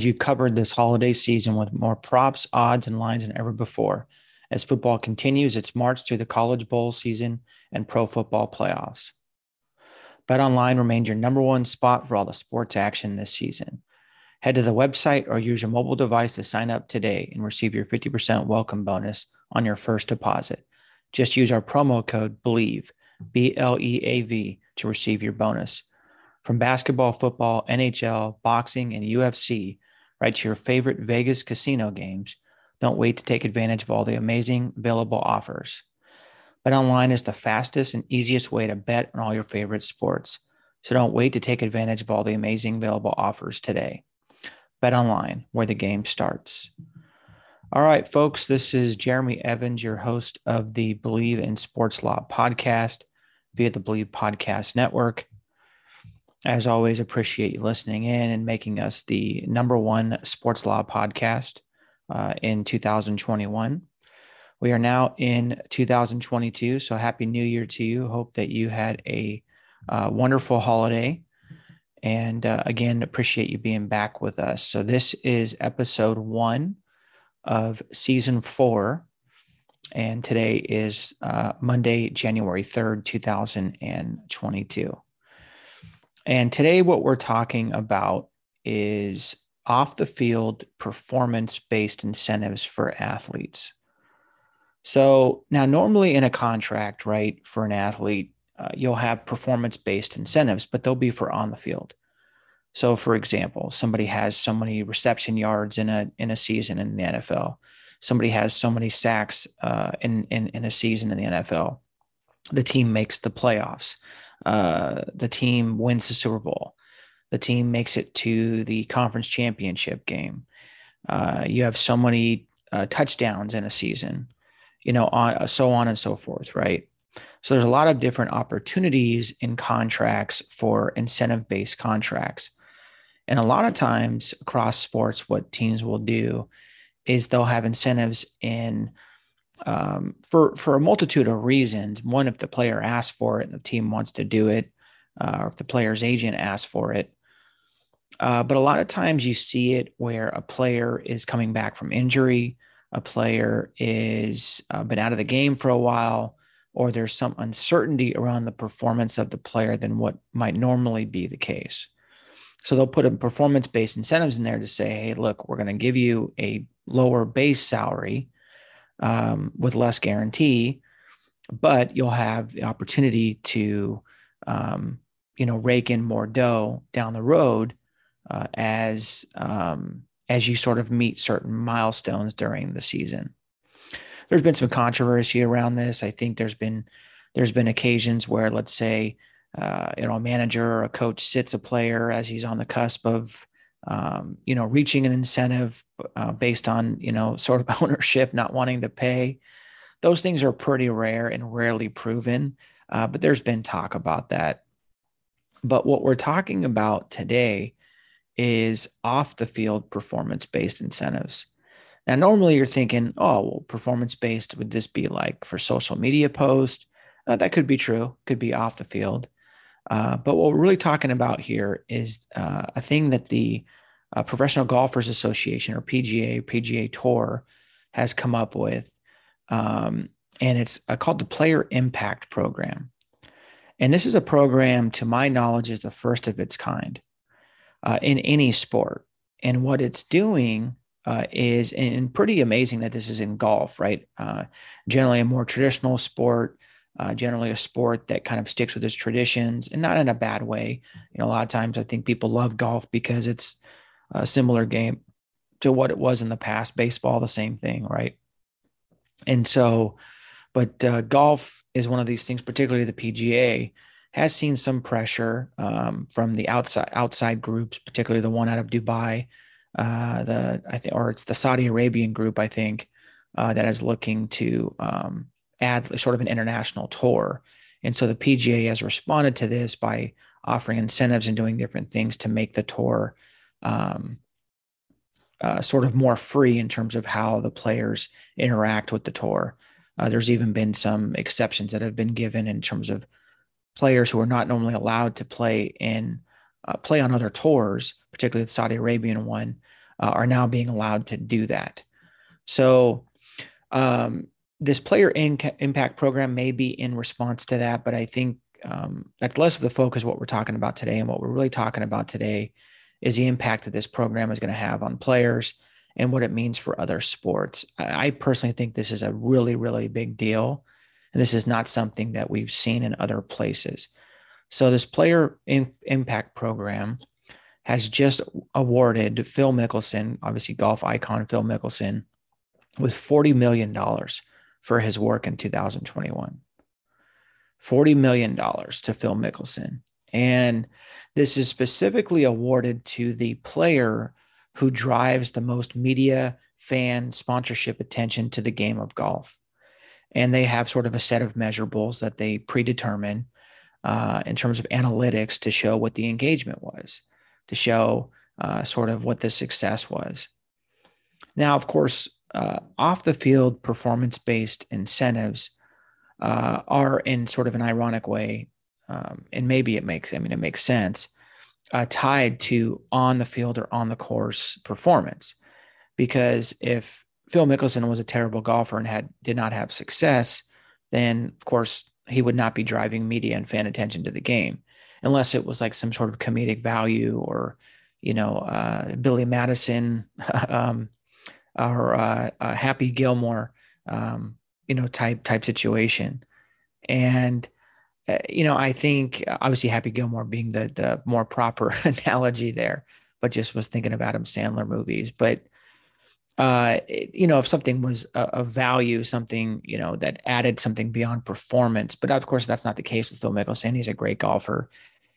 Has you covered this holiday season with more props, odds, and lines than ever before as football continues its march through the college bowl season and pro football playoffs. BetOnline remains your number one spot for all the sports action this season. Head to the website or use your mobile device to sign up today and receive your 50% welcome bonus on your first deposit. Just use our promo code BLEAV, B L E A V, to receive your bonus. From basketball, football, NHL, boxing, and UFC, right to your favorite Vegas casino games, don't wait to take advantage of all the amazing available offers. BetOnline is the fastest and easiest way to bet on all your favorite sports. So don't wait to take advantage of all the amazing available offers today. BetOnline, where the game starts. All right, folks, this is Jeremy Evans, your host of the Bleav in Sports Law podcast via the Bleav Podcast Network. As always, appreciate you listening in and making us the number one sports law podcast uh, in 2021. We are now in 2022. So happy new year to you. Hope that you had a uh, wonderful holiday. And uh, again, appreciate you being back with us. So this is episode one of season four. And today is uh, Monday, January 3rd, 2022. And today, what we're talking about is off the field performance based incentives for athletes. So, now normally in a contract, right, for an athlete, uh, you'll have performance based incentives, but they'll be for on the field. So, for example, somebody has so many reception yards in a in a season in the NFL. Somebody has so many sacks uh, in, in in a season in the NFL. The team makes the playoffs uh, the team wins the Super Bowl. The team makes it to the conference championship game. Uh, you have so many uh, touchdowns in a season, you know, on, so on and so forth, right? So there's a lot of different opportunities in contracts for incentive based contracts. And a lot of times across sports, what teams will do is they'll have incentives in um, for for a multitude of reasons. One, if the player asks for it and the team wants to do it, uh, or if the player's agent asks for it. Uh, but a lot of times you see it where a player is coming back from injury, a player is uh, been out of the game for a while, or there's some uncertainty around the performance of the player than what might normally be the case. So they'll put a performance based incentives in there to say, hey, look, we're going to give you a lower base salary um, with less guarantee, but you'll have the opportunity to, um, you know, rake in more dough down the road uh, as um, as you sort of meet certain milestones during the season. There's been some controversy around this. I think there's been there's been occasions where, let's say, uh, you know, a manager or a coach sits a player as he's on the cusp of um, you know, reaching an incentive uh, based on, you know, sort of ownership, not wanting to pay. Those things are pretty rare and rarely proven, uh, but there's been talk about that. But what we're talking about today is off the field performance based incentives. Now, normally you're thinking, oh, well, performance based, would this be like for social media posts? Uh, that could be true, could be off the field. Uh, but what we're really talking about here is uh, a thing that the uh, Professional Golfers Association or PGA, PGA Tour has come up with. Um, and it's uh, called the Player Impact Program. And this is a program, to my knowledge, is the first of its kind uh, in any sport. And what it's doing uh, is, and pretty amazing that this is in golf, right? Uh, generally, a more traditional sport, uh, generally a sport that kind of sticks with its traditions and not in a bad way. You know, a lot of times I think people love golf because it's a similar game to what it was in the past. Baseball, the same thing, right? And so, but uh, golf is one of these things, particularly the PGA, has seen some pressure um, from the outside outside groups, particularly the one out of Dubai, uh, the I think, or it's the Saudi Arabian group, I think, uh, that is looking to um, add sort of an international tour. And so the PGA has responded to this by offering incentives and doing different things to make the tour um, uh, sort of more free in terms of how the players interact with the tour. Uh, there's even been some exceptions that have been given in terms of players who are not normally allowed to play in uh, play on other tours, particularly the Saudi Arabian one, uh, are now being allowed to do that. So um, this player impact program may be in response to that, but I think um, that's less of the focus what we're talking about today. And what we're really talking about today is the impact that this program is going to have on players and what it means for other sports. I personally think this is a really, really big deal. And this is not something that we've seen in other places. So, this player in, impact program has just awarded Phil Mickelson, obviously golf icon Phil Mickelson, with $40 million for his work in 2021. $40 million to Phil Mickelson. And this is specifically awarded to the player who drives the most media, fan, sponsorship attention to the game of golf. And they have sort of a set of measurables that they predetermine uh, in terms of analytics to show what the engagement was, to show uh, sort of what the success was. Now, of course, uh, off the field performance based incentives uh, are in sort of an ironic way, um, and maybe it makes, I mean, it makes sense, uh, tied to on the field or on the course performance. Because if Phil Mickelson was a terrible golfer and had did not have success, then of course he would not be driving media and fan attention to the game, unless it was like some sort of comedic value or, you know, uh, Billy Madison um, or uh, uh, Happy Gilmore, um, you know, type type situation, and uh, you know, I think obviously Happy Gilmore being the the more proper analogy there, but just was thinking of Adam Sandler movies. But uh, you know, if something was of value, something you know that added something beyond performance, but of course that's not the case with Phil Mickelson. He's a great golfer,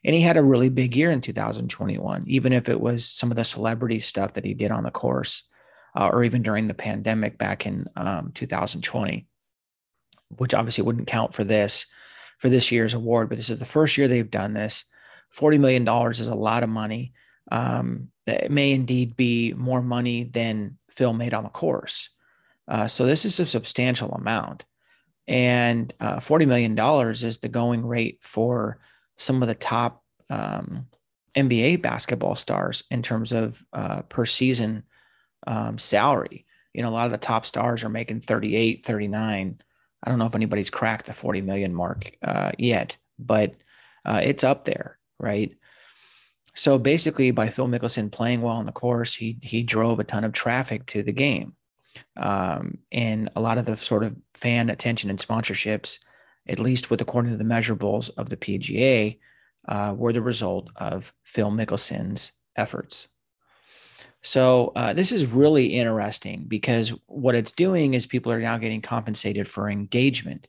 and he had a really big year in 2021, even if it was some of the celebrity stuff that he did on the course, uh, or even during the pandemic back in um, 2020, which obviously wouldn't count for this for this year's award, but this is the first year they've done this. $40 million is a lot of money. Um, it may indeed be more money than Phil made on the course. Uh, so this is a substantial amount. And uh, $40 million is the going rate for some of the top um, NBA basketball stars in terms of uh, per season um, salary. You know, a lot of the top stars are making 38, 39 I don't know if anybody's cracked the 40 million mark uh, yet, but uh, it's up there, right? So basically, by Phil Mickelson playing well on the course, he he drove a ton of traffic to the game, um, and a lot of the sort of fan attention and sponsorships, at least with according to the measurables of the PGA, uh, were the result of Phil Mickelson's efforts. So uh, this is really interesting because what it's doing is people are now getting compensated for engagement,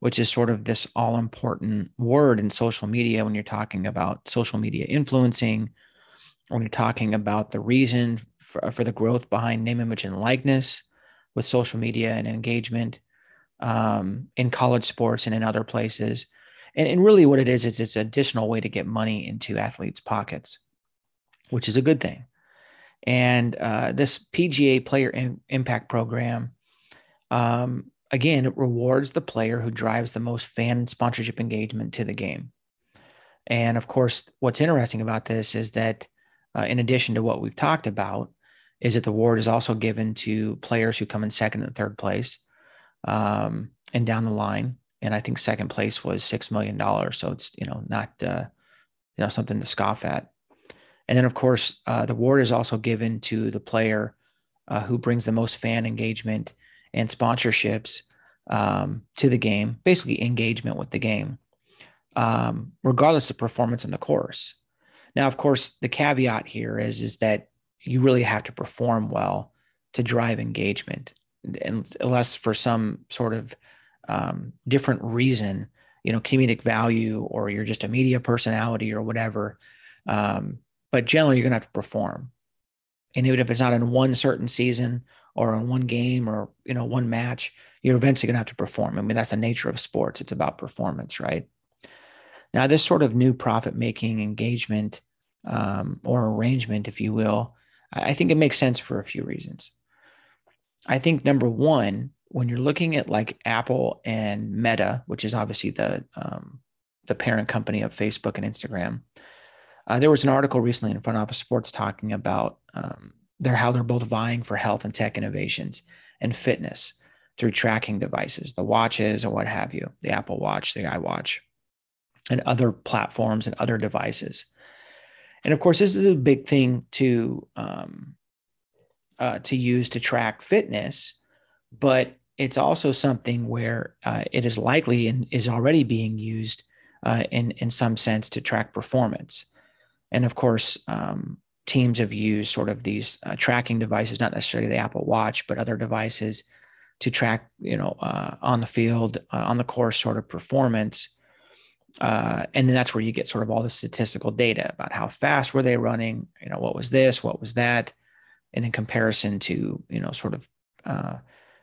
which is sort of this all important word in social media when you're talking about social media influencing, when you're talking about the reason for, for the growth behind name, image, and likeness with social media and engagement um, in college sports and in other places. And, and really, what it is, is it's an additional way to get money into athletes' pockets, which is a good thing. And uh, this PGA Player in, Impact Program, um, again, it rewards the player who drives the most fan sponsorship engagement to the game. And of course, what's interesting about this is that, uh, in addition to what we've talked about, is that the award is also given to players who come in second and third place, um, and down the line. And I think second place was six million dollars, so it's you know not uh, you know something to scoff at. And then, of course, uh, the award is also given to the player uh, who brings the most fan engagement and sponsorships um, to the game, basically engagement with the game, um, regardless of performance in the course. Now, of course, the caveat here is is that you really have to perform well to drive engagement, and unless for some sort of um, different reason you know, comedic value or you're just a media personality or whatever. Um, but generally, you're going to have to perform. And even if it's not in one certain season or in one game or, you know, one match, you're eventually going to have to perform. I mean, that's the nature of sports. It's about performance, right? Now, this sort of new profit making engagement um, or arrangement, if you will, I think it makes sense for a few reasons. I think number one, when you're looking at like Apple and Meta, which is obviously the um, the parent company of Facebook and Instagram, uh, there was an article recently in Front Office Sports talking about um, how they're both vying for health and tech innovations and fitness through tracking devices, the watches or what have you, the Apple Watch, the iWatch, and other platforms and other devices. And of course, this is a big thing to um, uh, to use to track fitness, but it's also something where uh, it is likely and is already being used uh, in in some sense to track performance. And of course, um, teams have used sort of these uh, tracking devices, not necessarily the Apple Watch, but other devices to track, you know, uh, on the field, uh, on the course, sort of performance. Uh, and then that's where you get sort of all the statistical data about how fast were they running, you know, what was this, what was that, and in comparison to, you know, sort of uh,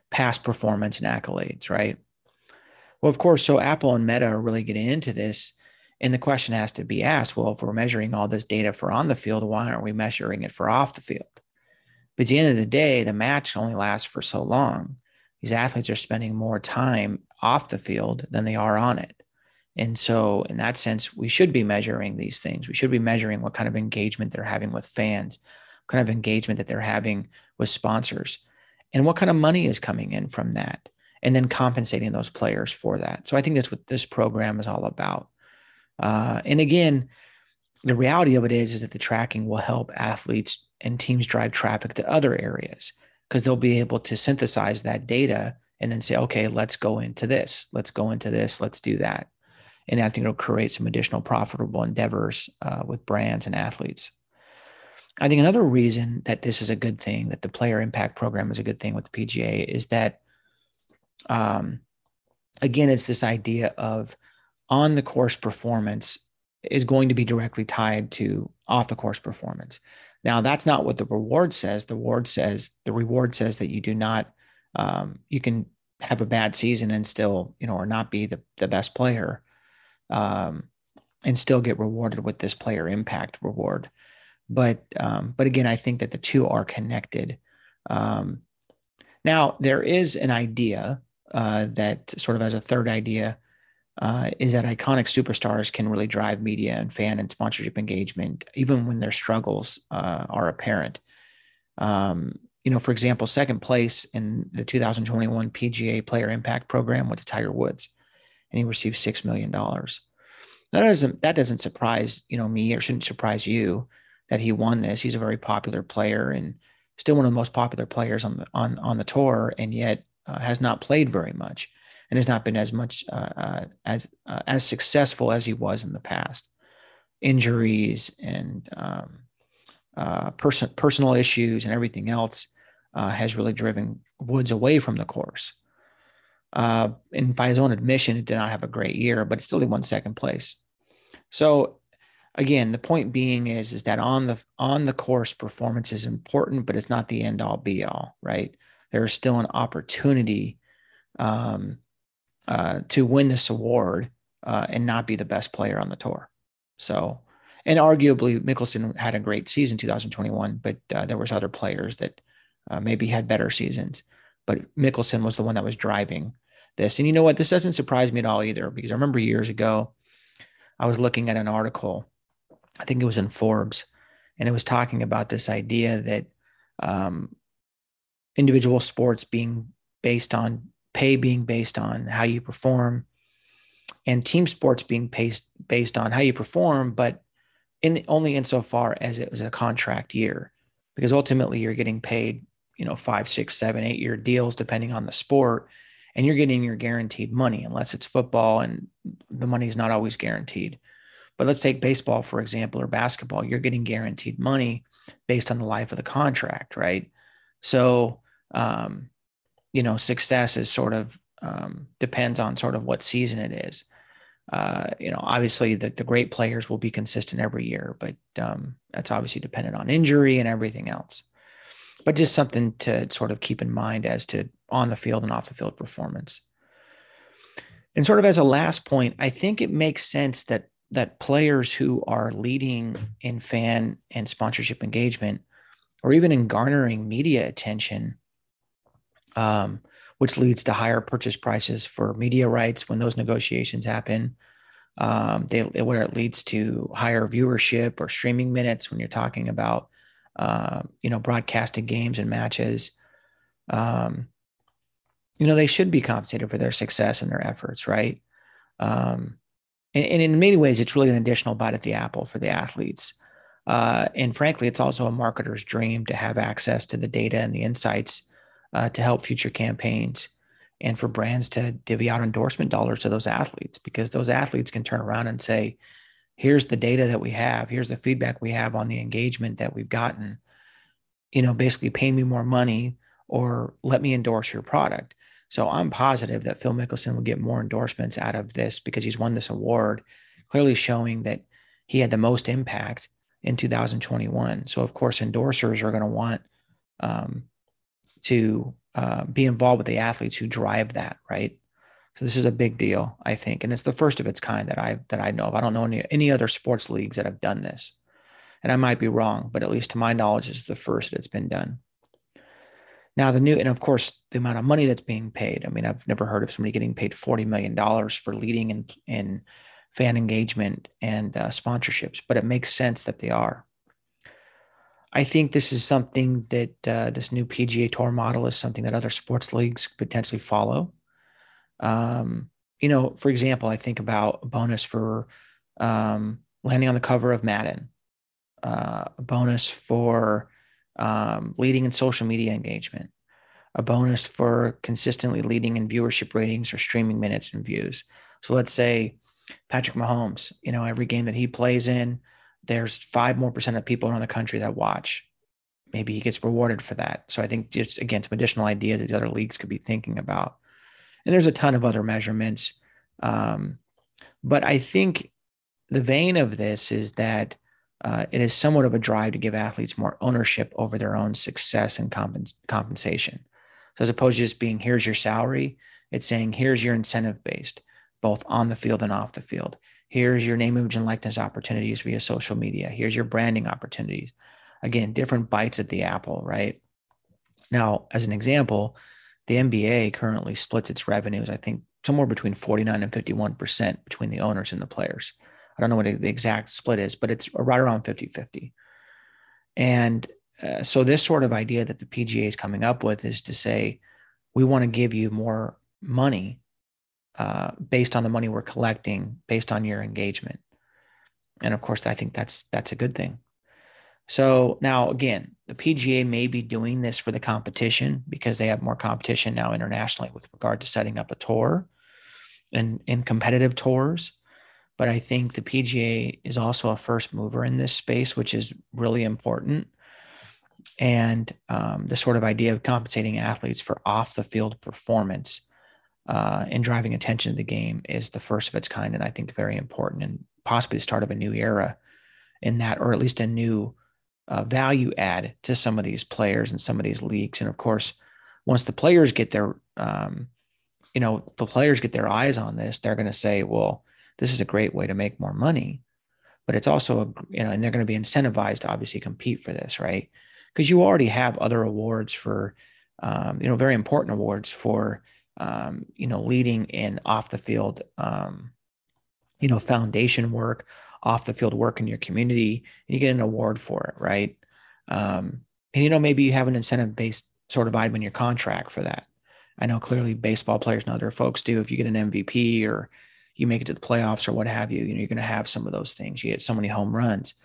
past performance and accolades, right? Well, of course, so Apple and Meta are really getting into this and the question has to be asked well, if we're measuring all this data for on the field, why aren't we measuring it for off the field? But at the end of the day, the match only lasts for so long. These athletes are spending more time off the field than they are on it. And so, in that sense, we should be measuring these things. We should be measuring what kind of engagement they're having with fans, what kind of engagement that they're having with sponsors, and what kind of money is coming in from that, and then compensating those players for that. So, I think that's what this program is all about. Uh, and again, the reality of it is, is that the tracking will help athletes and teams drive traffic to other areas because they'll be able to synthesize that data and then say, okay, let's go into this, let's go into this, let's do that. And I think it'll create some additional profitable endeavors uh, with brands and athletes. I think another reason that this is a good thing, that the player impact program is a good thing with the PGA, is that, um, again, it's this idea of on the course performance is going to be directly tied to off the course performance. Now, that's not what the reward says. The reward says the reward says that you do not, um, you can have a bad season and still, you know, or not be the, the best player, um, and still get rewarded with this player impact reward. But, um, but again, I think that the two are connected. Um, now, there is an idea uh, that sort of as a third idea uh, is that iconic superstars can really drive media and fan and sponsorship engagement, even when their struggles uh, are apparent. Um, you know, for example, second place in the 2021 PGA Player Impact Program went to Tiger Woods, and he received six million dollars. That doesn't that doesn't surprise you know me or shouldn't surprise you that he won this. He's a very popular player and still one of the most popular players on the on on the tour, and yet uh, has not played very much and has not been as much uh, uh, as uh, as successful as he was in the past. Injuries and um, uh, person, personal issues and everything else uh, has really driven Woods away from the course. Uh, and by his own admission, it did not have a great year, but it's still he won second place. So again, the point being is is that on the on the course performance is important, but it's not the end all be all, right? There is still an opportunity um, uh, to win this award uh, and not be the best player on the tour. So, and arguably Mickelson had a great season 2021, but uh, there was other players that uh, maybe had better seasons. But Mickelson was the one that was driving this. And you know what? This doesn't surprise me at all either, because I remember years ago, I was looking at an article, I think it was in Forbes, and it was talking about this idea that um, individual sports being based on pay being based on how you perform and team sports being based based on how you perform, but in only insofar as it was a contract year, because ultimately you're getting paid, you know, five, six, seven, eight year deals depending on the sport, and you're getting your guaranteed money unless it's football and the money is not always guaranteed. But let's take baseball for example or basketball. You're getting guaranteed money based on the life of the contract, right? So um, you know, success is sort of um, depends on sort of what season it is. uh, you know, obviously the, the great players will be consistent every year, but um, that's obviously dependent on injury and everything else. But just something to sort of keep in mind as to on the field and off the field performance. And sort of as a last point, I think it makes sense that that players who are leading in fan and sponsorship engagement, or even in garnering media attention, um, which leads to higher purchase prices for media rights when those negotiations happen. Um, they, where it leads to higher viewership or streaming minutes when you're talking about, uh, you know, broadcasted games and matches. Um, you know, they should be compensated for their success and their efforts, right? Um, and, and, in many ways, it's really an additional bite at the apple for the athletes. Uh, and frankly, it's also a marketer's dream to have access to the data and the insights uh, to help future campaigns and for brands to divvy out endorsement dollars to those athletes because those athletes can turn around and say, here's the data that we have, here's the feedback we have on the engagement that we've gotten. You know, basically pay me more money or let me endorse your product. So I'm positive that Phil Mickelson will get more endorsements out of this because he's won this award, clearly showing that he had the most impact in 2021. So of course, endorsers are going to want um, to uh, be involved with the athletes who drive that, right? So this is a big deal, I think, and it's the first of its kind that I that I know of. I don't know any any other sports leagues that have done this, and I might be wrong, but at least to my knowledge, it's the first that's been done. Now the new, and of course, the amount of money that's being paid. I mean, I've never heard of somebody getting paid forty million dollars for leading in in fan engagement and uh, sponsorships, but it makes sense that they are. I think this is something that uh, this new PGA Tour model is something that other sports leagues potentially follow. Um, you know, for example, I think about a bonus for um, landing on the cover of Madden, uh, a bonus for um, leading in social media engagement, a bonus for consistently leading in viewership ratings or streaming minutes and views. So let's say Patrick Mahomes, you know, every game that he plays in, there's five more percent of people around the country that watch. Maybe he gets rewarded for that. So I think just again, some additional ideas these other leagues could be thinking about. And there's a ton of other measurements. Um, but I think the vein of this is that uh, it is somewhat of a drive to give athletes more ownership over their own success and compensation. So as opposed to just being here's your salary, it's saying here's your incentive based, both on the field and off the field. Here's your name, image, and likeness opportunities via social media. Here's your branding opportunities. Again, different bites at the apple, right? Now, as an example, the NBA currently splits its revenues, I think, somewhere between 49 and 51% between the owners and the players. I don't know what the exact split is, but it's right around 50 50. And uh, so, this sort of idea that the PGA is coming up with is to say, we want to give you more money uh, based on the money we're collecting, based on your engagement. And of course, I think that's that's a good thing. So now again, the PGA may be doing this for the competition because they have more competition now internationally with regard to setting up a tour and in competitive tours. But I think the PGA is also a first mover in this space, which is really important. And um, the sort of idea of compensating athletes for off the field performance uh, and driving attention to the game is the first of its kind, and I think very important, and possibly the start of a new era in that, or at least a new uh, value add to some of these players and some of these leagues. And of course, once the players get their, um, you know, the players get their eyes on this, they're going to say, well, this is a great way to make more money. But it's also, a, you know, and they're going to be incentivized to obviously compete for this, right? Because you already have other awards for, um, you know, very important awards for um, you know, leading in off the field, um, you know, foundation work, off the field work in your community, and you get an award for it, right? Um, and you know, maybe you have an incentive based sort of item in your contract for that. I know clearly baseball players and other folks do. If you get an MVP or you make it to the playoffs or what have you, you know, you're going to have some of those things. You get so many home runs,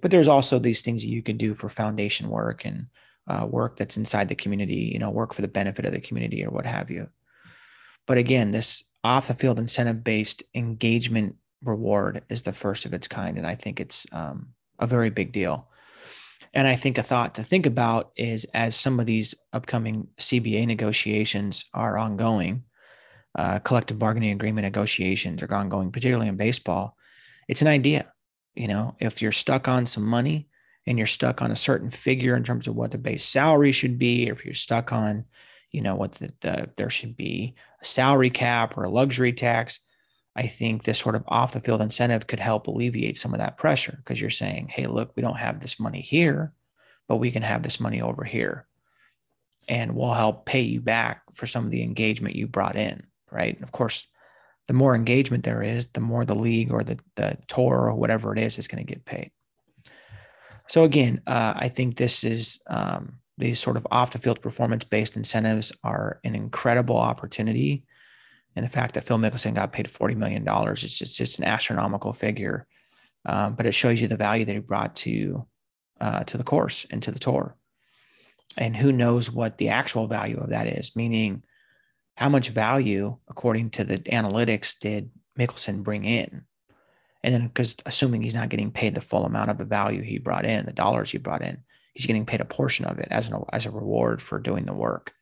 but there's also these things that you can do for foundation work and uh, work that's inside the community. You know, work for the benefit of the community or what have you. But again, this off the field incentive based engagement reward is the first of its kind. And I think it's um, a very big deal. And I think a thought to think about is as some of these upcoming CBA negotiations are ongoing, uh, collective bargaining agreement negotiations are ongoing, particularly in baseball, it's an idea. You know, if you're stuck on some money and you're stuck on a certain figure in terms of what the base salary should be, or if you're stuck on, you know, what the, the there should be salary cap or a luxury tax, I think this sort of off the field incentive could help alleviate some of that pressure because you're saying, hey, look, we don't have this money here, but we can have this money over here. And we'll help pay you back for some of the engagement you brought in. Right. And of course, the more engagement there is, the more the league or the, the tour or whatever it is is going to get paid. So again, uh, I think this is um, these sort of off the field performance based incentives are an incredible opportunity and the fact that Phil Mickelson got paid $40 million is just, just an astronomical figure. Um, but it shows you the value that he brought to uh, to the course and to the tour. And who knows what the actual value of that is, meaning how much value, according to the analytics, did Mickelson bring in? And then, because assuming he's not getting paid the full amount of the value he brought in, the dollars he brought in, he's getting paid a portion of it as an as a reward for doing the work.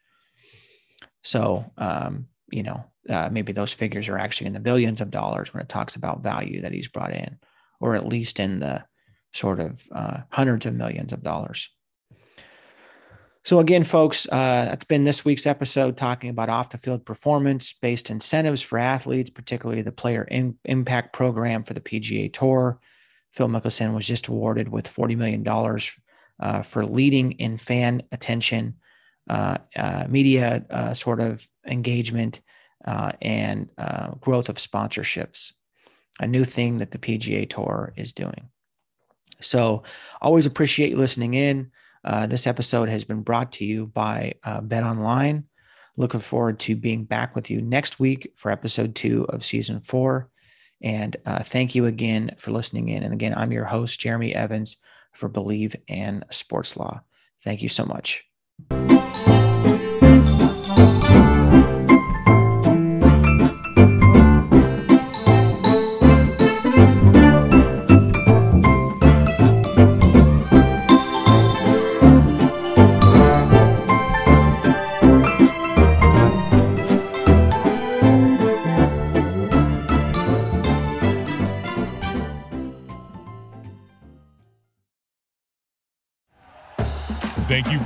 So, um, you know, uh, maybe those figures are actually in the billions of dollars when it talks about value that he's brought in, or at least in the sort of uh, hundreds of millions of dollars. So, again, folks, uh, that's been this week's episode talking about off the field performance based incentives for athletes, particularly the player impact program for the PGA Tour. Phil Mickelson was just awarded with $40 million uh, for leading in fan attention, uh, uh, media uh, sort of engagement, uh, and growth of sponsorships, a new thing that the PGA Tour is doing. So, always appreciate you listening in. This episode has been brought to you by Bet Online. Looking forward to being back with you next week for episode two of season four. And uh, thank you again for listening in. And again, I'm your host, Jeremy Evans for Bleav and Sports Law. Thank you so much.